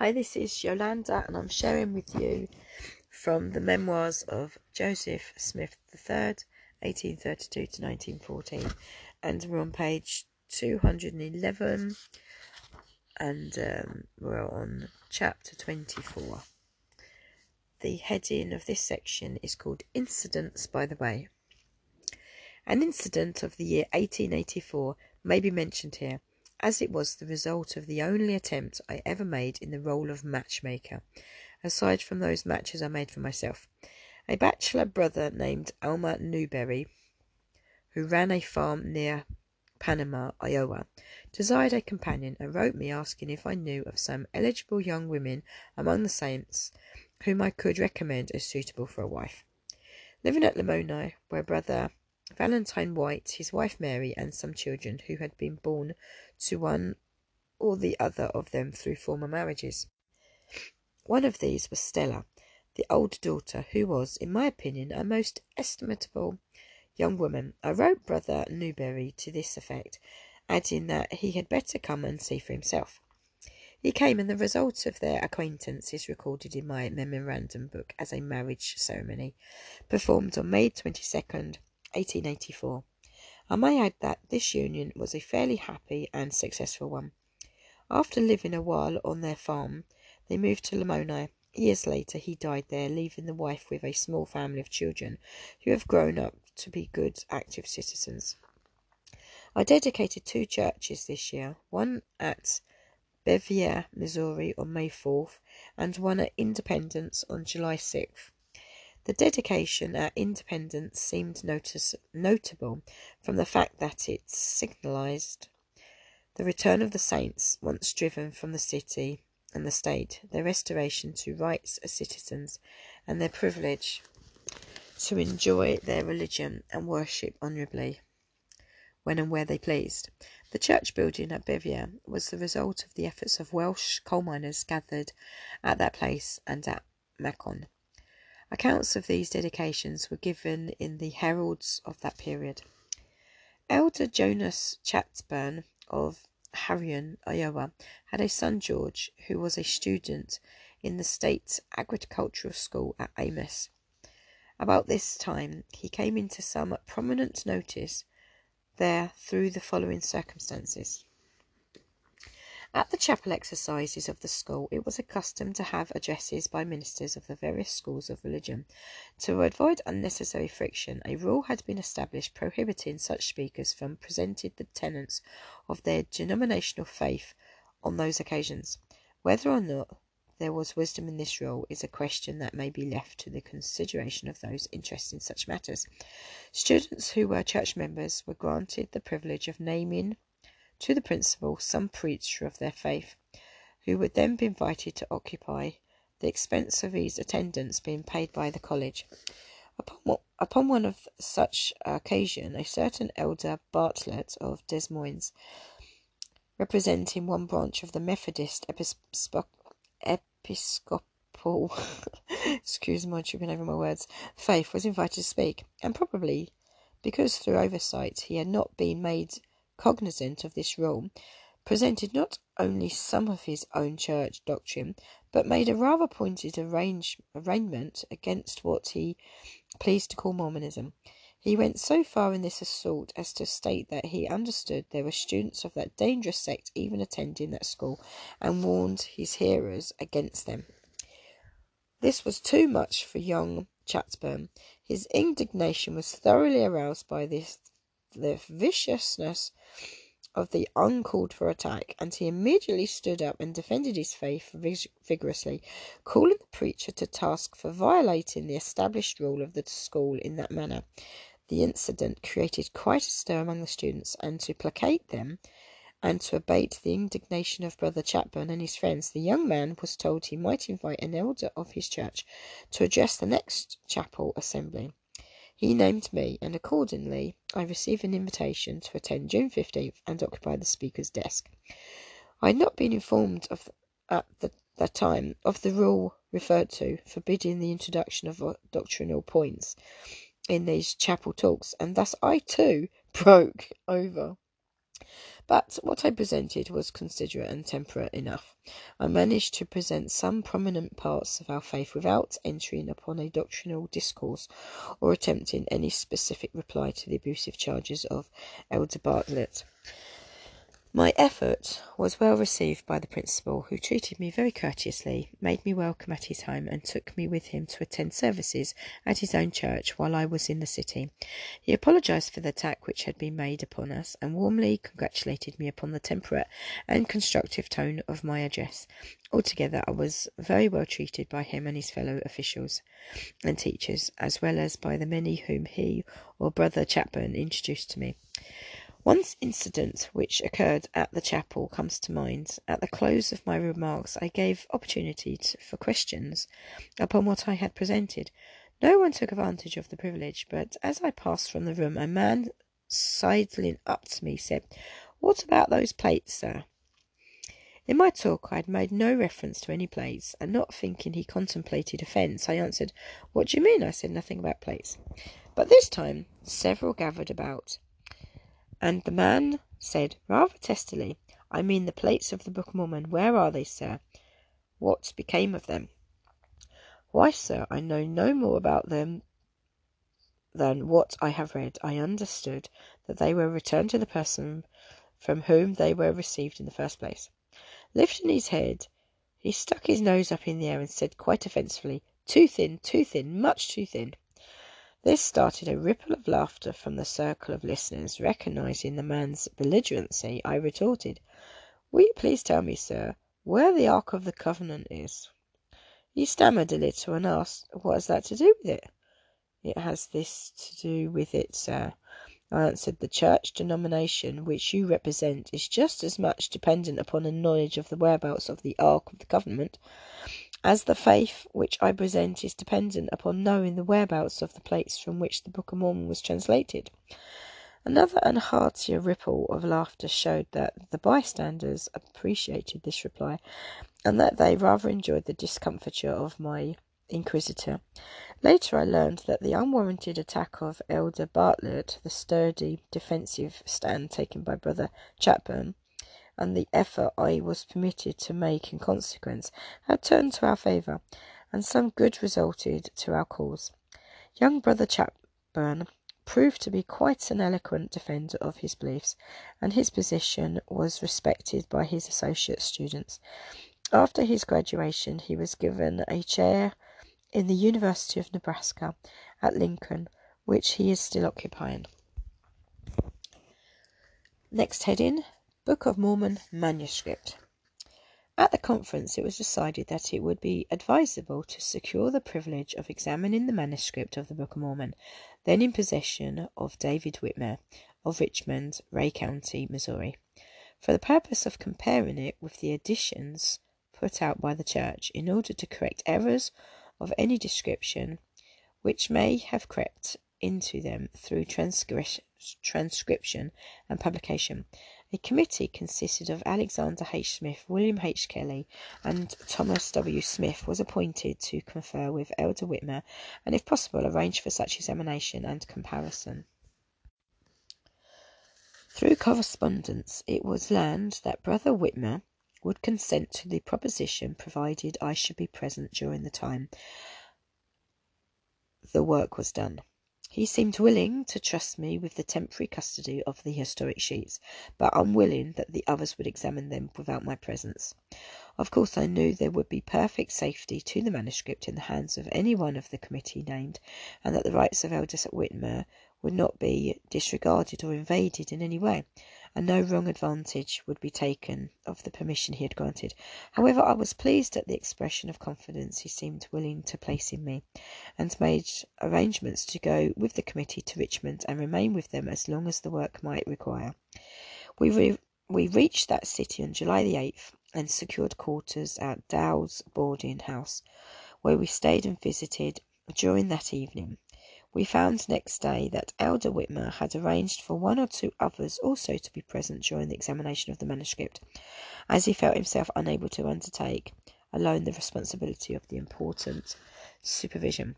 Hi, this is Yolanda, and I'm sharing with you from the memoirs of Joseph Smith III, 1832 to 1914. And we're on page 211, and um, we're on chapter 24. The heading of this section is called Incidents by the Way. An incident of the year 1884 may be mentioned here as it was the result of the only attempt I ever made in the role of matchmaker, aside from those matches I made for myself. A bachelor brother named Elmer Newberry, who ran a farm near Panama, Iowa, desired a companion and wrote me asking if I knew of some eligible young women among the saints whom I could recommend as suitable for a wife. Living at Lamoni, where brother Valentine White, his wife Mary, and some children who had been born to one or the other of them through former marriages. One of these was Stella, the old daughter, who was, in my opinion, a most estimable young woman. I wrote Brother Newberry to this effect, adding that he had better come and see for himself. He came, and the result of their acquaintance is recorded in my memorandum book as a marriage ceremony performed on May 22nd, 1884. I may add that this union was a fairly happy and successful one. After living a while on their farm, they moved to Lamoni. Years later, he died there, leaving the wife with a small family of children who have grown up to be good, active citizens. I dedicated two churches this year one at Bevier, Missouri on May 4th, and one at Independence on July 6th. The dedication at Independence seemed notice- notable from the fact that it signalized the return of the saints, once driven from the city and the state, their restoration to rights as citizens, and their privilege to enjoy their religion and worship honourably when and where they pleased. The church building at Bevier was the result of the efforts of Welsh coal miners gathered at that place and at Macon. Accounts of these dedications were given in the heralds of that period. Elder Jonas Chatburn of Harrion, Iowa, had a son George who was a student in the state agricultural school at Amos. About this time he came into some prominent notice there through the following circumstances. At the chapel exercises of the school, it was a custom to have addresses by ministers of the various schools of religion. To avoid unnecessary friction, a rule had been established prohibiting such speakers from presenting the tenets of their denominational faith on those occasions. Whether or not there was wisdom in this rule is a question that may be left to the consideration of those interested in such matters. Students who were church members were granted the privilege of naming to the principal some preacher of their faith, who would then be invited to occupy the expense of his attendance being paid by the college. Upon, upon one of such occasion, a certain elder Bartlett of Des Moines, representing one branch of the Methodist Episcopal, excuse my tripping over my words, faith, was invited to speak, and probably because through oversight he had not been made cognizant of this rule, presented not only some of his own church doctrine, but made a rather pointed arrange, arraignment against what he pleased to call Mormonism. He went so far in this assault as to state that he understood there were students of that dangerous sect even attending that school, and warned his hearers against them. This was too much for young Chatburn. His indignation was thoroughly aroused by this the viciousness of the uncalled for attack, and he immediately stood up and defended his faith vigorously, calling the preacher to task for violating the established rule of the school in that manner. The incident created quite a stir among the students, and to placate them, and to abate the indignation of Brother Chapman and his friends, the young man was told he might invite an elder of his church to address the next chapel assembly. He named me, and accordingly I received an invitation to attend June 15th and occupy the speaker's desk. I had not been informed of at the, that time of the rule referred to forbidding the introduction of doctrinal points in these chapel talks, and thus I too broke over. But what I presented was considerate and temperate enough. I managed to present some prominent parts of our faith without entering upon a doctrinal discourse or attempting any specific reply to the abusive charges of Elder Bartlett. My effort was well received by the principal, who treated me very courteously, made me welcome at his home, and took me with him to attend services at his own church while I was in the city. He apologised for the attack which had been made upon us, and warmly congratulated me upon the temperate and constructive tone of my address. Altogether, I was very well treated by him and his fellow officials and teachers, as well as by the many whom he or Brother Chapman introduced to me. One incident which occurred at the chapel comes to mind. At the close of my remarks, I gave opportunity to, for questions upon what I had presented. No one took advantage of the privilege, but as I passed from the room, a man sidling up to me said, What about those plates, sir? In my talk, I had made no reference to any plates, and not thinking he contemplated offence, I answered, What do you mean? I said nothing about plates. But this time, several gathered about. And the man said, rather testily, I mean the plates of the Book of Mormon. Where are they, sir? What became of them? Why, sir, I know no more about them than what I have read. I understood that they were returned to the person from whom they were received in the first place. Lifting his head, he stuck his nose up in the air and said quite offensively, Too thin, too thin, much too thin. This started a ripple of laughter from the circle of listeners. Recognizing the man's belligerency, I retorted, Will you please tell me, sir, where the Ark of the Covenant is? He stammered a little and asked, What has that to do with it? It has this to do with it, sir. I answered, The church denomination which you represent is just as much dependent upon a knowledge of the whereabouts of the Ark of the Covenant as the faith which I present is dependent upon knowing the whereabouts of the place from which the Book of Mormon was translated. Another and heartier ripple of laughter showed that the bystanders appreciated this reply, and that they rather enjoyed the discomfiture of my inquisitor. Later I learned that the unwarranted attack of Elder Bartlett, the sturdy defensive stand taken by Brother Chapman, and the effort I was permitted to make in consequence had turned to our favour, and some good resulted to our cause. Young Brother Chapman proved to be quite an eloquent defender of his beliefs, and his position was respected by his associate students. After his graduation, he was given a chair in the University of Nebraska at Lincoln, which he is still occupying. Next heading Book of Mormon manuscript. At the conference, it was decided that it would be advisable to secure the privilege of examining the manuscript of the Book of Mormon, then in possession of David Whitmer of Richmond, Ray County, Missouri, for the purpose of comparing it with the editions put out by the Church in order to correct errors of any description which may have crept into them through transcription and publication. A committee consisted of Alexander H. Smith, William H. Kelly, and Thomas W. Smith was appointed to confer with Elder Whitmer and, if possible, arrange for such examination and comparison. Through correspondence, it was learned that Brother Whitmer would consent to the proposition provided I should be present during the time the work was done. He seemed willing to trust me with the temporary custody of the historic sheets, but unwilling that the others would examine them without my presence. Of course, I knew there would be perfect safety to the manuscript in the hands of any one of the committee named, and that the rights of Elders at Whitmer would not be disregarded or invaded in any way and no wrong advantage would be taken of the permission he had granted. However, I was pleased at the expression of confidence he seemed willing to place in me, and made arrangements to go with the committee to Richmond and remain with them as long as the work might require. We, re- we reached that city on July the 8th and secured quarters at Dow's boarding house, where we stayed and visited during that evening. We found next day that Elder Whitmer had arranged for one or two others also to be present during the examination of the manuscript, as he felt himself unable to undertake alone the responsibility of the important supervision.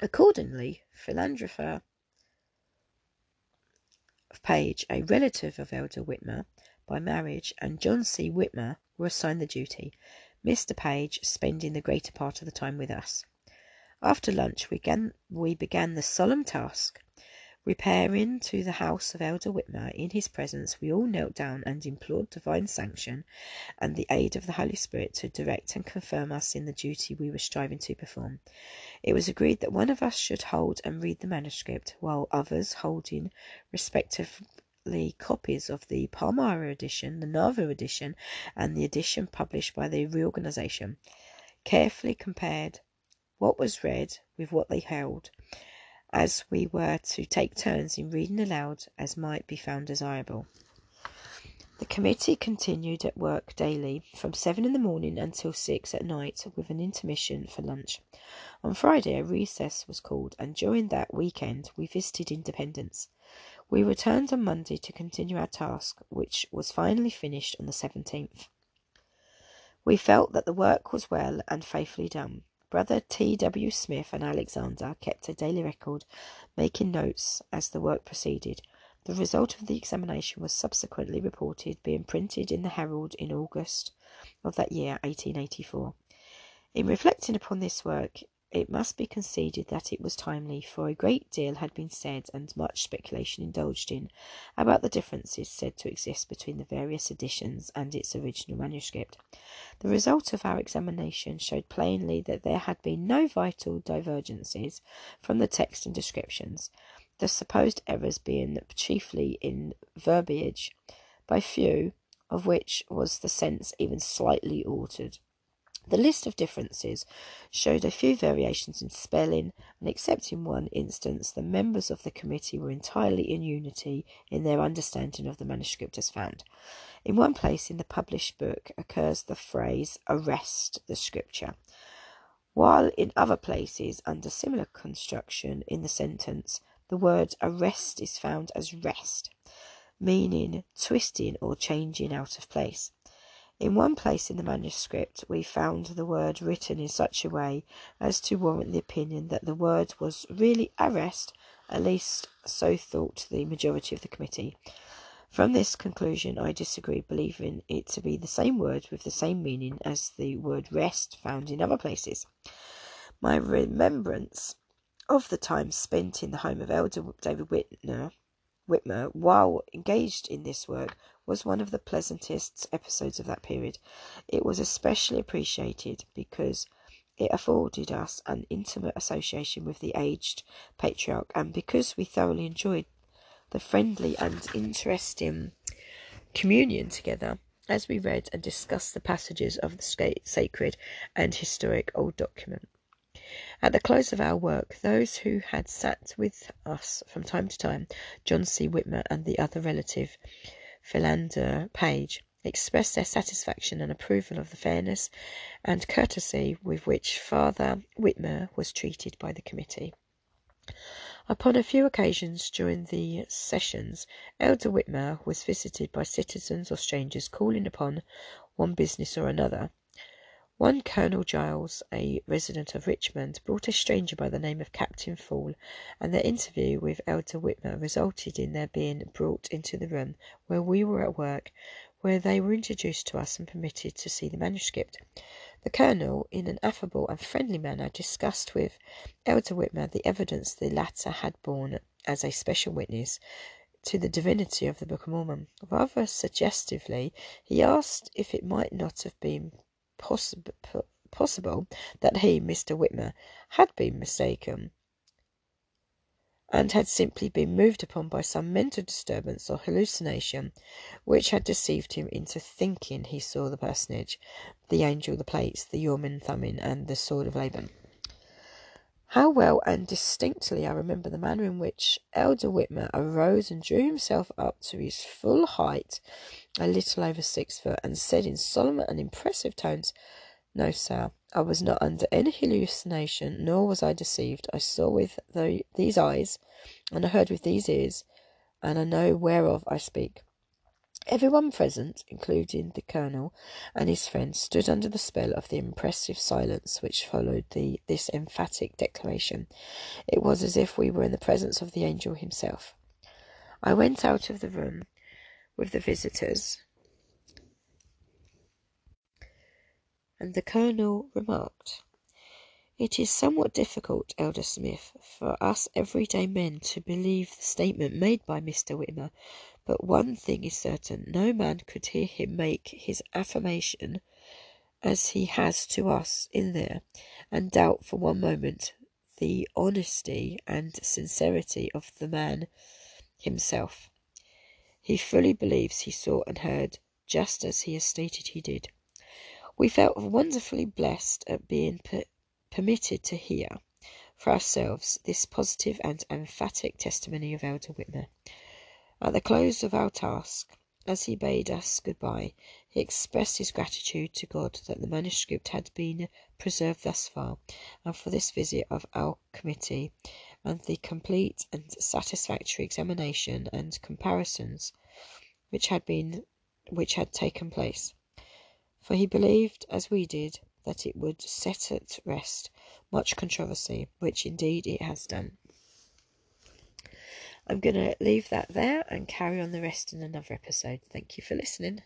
Accordingly, Philander Page, a relative of Elder Whitmer, by marriage, and John C. Whitmer were assigned the duty, Mr. Page spending the greater part of the time with us. After lunch, we began, we began the solemn task Repairing to the house of Elder Whitmer, in his presence we all knelt down and implored divine sanction and the aid of the Holy Spirit to direct and confirm us in the duty we were striving to perform. It was agreed that one of us should hold and read the manuscript, while others, holding respectively copies of the Palmyra edition, the Nauvoo edition, and the edition published by the reorganization, carefully compared what was read with what they held as we were to take turns in reading aloud as might be found desirable. The committee continued at work daily from seven in the morning until six at night with an intermission for lunch. On Friday, a recess was called, and during that weekend we visited Independence. We returned on Monday to continue our task, which was finally finished on the 17th. We felt that the work was well and faithfully done. Brother T. W. Smith and Alexander kept a daily record, making notes as the work proceeded. The result of the examination was subsequently reported, being printed in the Herald in August of that year, 1884. In reflecting upon this work, it must be conceded that it was timely, for a great deal had been said and much speculation indulged in about the differences said to exist between the various editions and its original manuscript. The result of our examination showed plainly that there had been no vital divergences from the text and descriptions, the supposed errors being chiefly in verbiage, by few of which was the sense even slightly altered. The list of differences showed a few variations in spelling, and except in one instance, the members of the committee were entirely in unity in their understanding of the manuscript as found. In one place in the published book occurs the phrase arrest the scripture, while in other places, under similar construction in the sentence, the word arrest is found as wrest, meaning twisting or changing out of place. In one place in the manuscript we found the word written in such a way as to warrant the opinion that the word was really arrest, at least so thought the majority of the committee. From this conclusion I disagree, believing it to be the same word with the same meaning as the word wrest found in other places. My remembrance of the time spent in the home of Elder David Whitner, Whitmer while engaged in this work was one of the pleasantest episodes of that period. It was especially appreciated because it afforded us an intimate association with the aged patriarch, and because we thoroughly enjoyed the friendly and interesting communion together as we read and discussed the passages of the sacred and historic old document. At the close of our work, those who had sat with us from time to time, John C. Whitmer and the other relative, Philander Page, expressed their satisfaction and approval of the fairness and courtesy with which Father Whitmer was treated by the committee. Upon a few occasions during the sessions, Elder Whitmer was visited by citizens or strangers calling upon one business or another. One Colonel Giles, a resident of Richmond, brought a stranger by the name of Captain Fall, and their interview with Elder Whitmer resulted in their being brought into the room where we were at work, where they were introduced to us and permitted to see the manuscript. The Colonel, in an affable and friendly manner, discussed with Elder Whitmer the evidence the latter had borne as a special witness to the divinity of the Book of Mormon. Rather suggestively, he asked if it might not have been possible, possible that he, Mr. Whitmer, had been mistaken and had simply been moved upon by some mental disturbance or hallucination which had deceived him into thinking he saw the personage, the angel, the plates, the Urim Thummim, and the sword of Laban. How well and distinctly I remember the manner in which Elder Whitmer arose and drew himself up to his full height, a little over six foot, and said in solemn and impressive tones, No, sir, I was not under any hallucination, nor was I deceived. I saw with the, these eyes, and I heard with these ears, and I know whereof I speak. Everyone present, including the colonel and his friends, stood under the spell of the impressive silence which followed the, this emphatic declaration. It was as if we were in the presence of the angel himself. I went out of the room with the visitors, and the colonel remarked, It is somewhat difficult, Elder Smith, for us everyday men to believe the statement made by Mr. Whitmer but one thing is certain, no man could hear him make his affirmation as he has to us in there, and doubt for one moment the honesty and sincerity of the man himself. He fully believes he saw and heard just as he has stated he did. We felt wonderfully blessed at being per permitted to hear for ourselves this positive and emphatic testimony of Elder Whitmer. At the close of our task, as he bade us good-bye, he expressed his gratitude to God that the manuscript had been preserved thus far, and for this visit of our committee, and the complete and satisfactory examination and comparisons which had been which had taken place. For he believed, as we did, that it would set at rest much controversy, which indeed it has done. I'm going to leave that there and carry on the rest in another episode. Thank you for listening.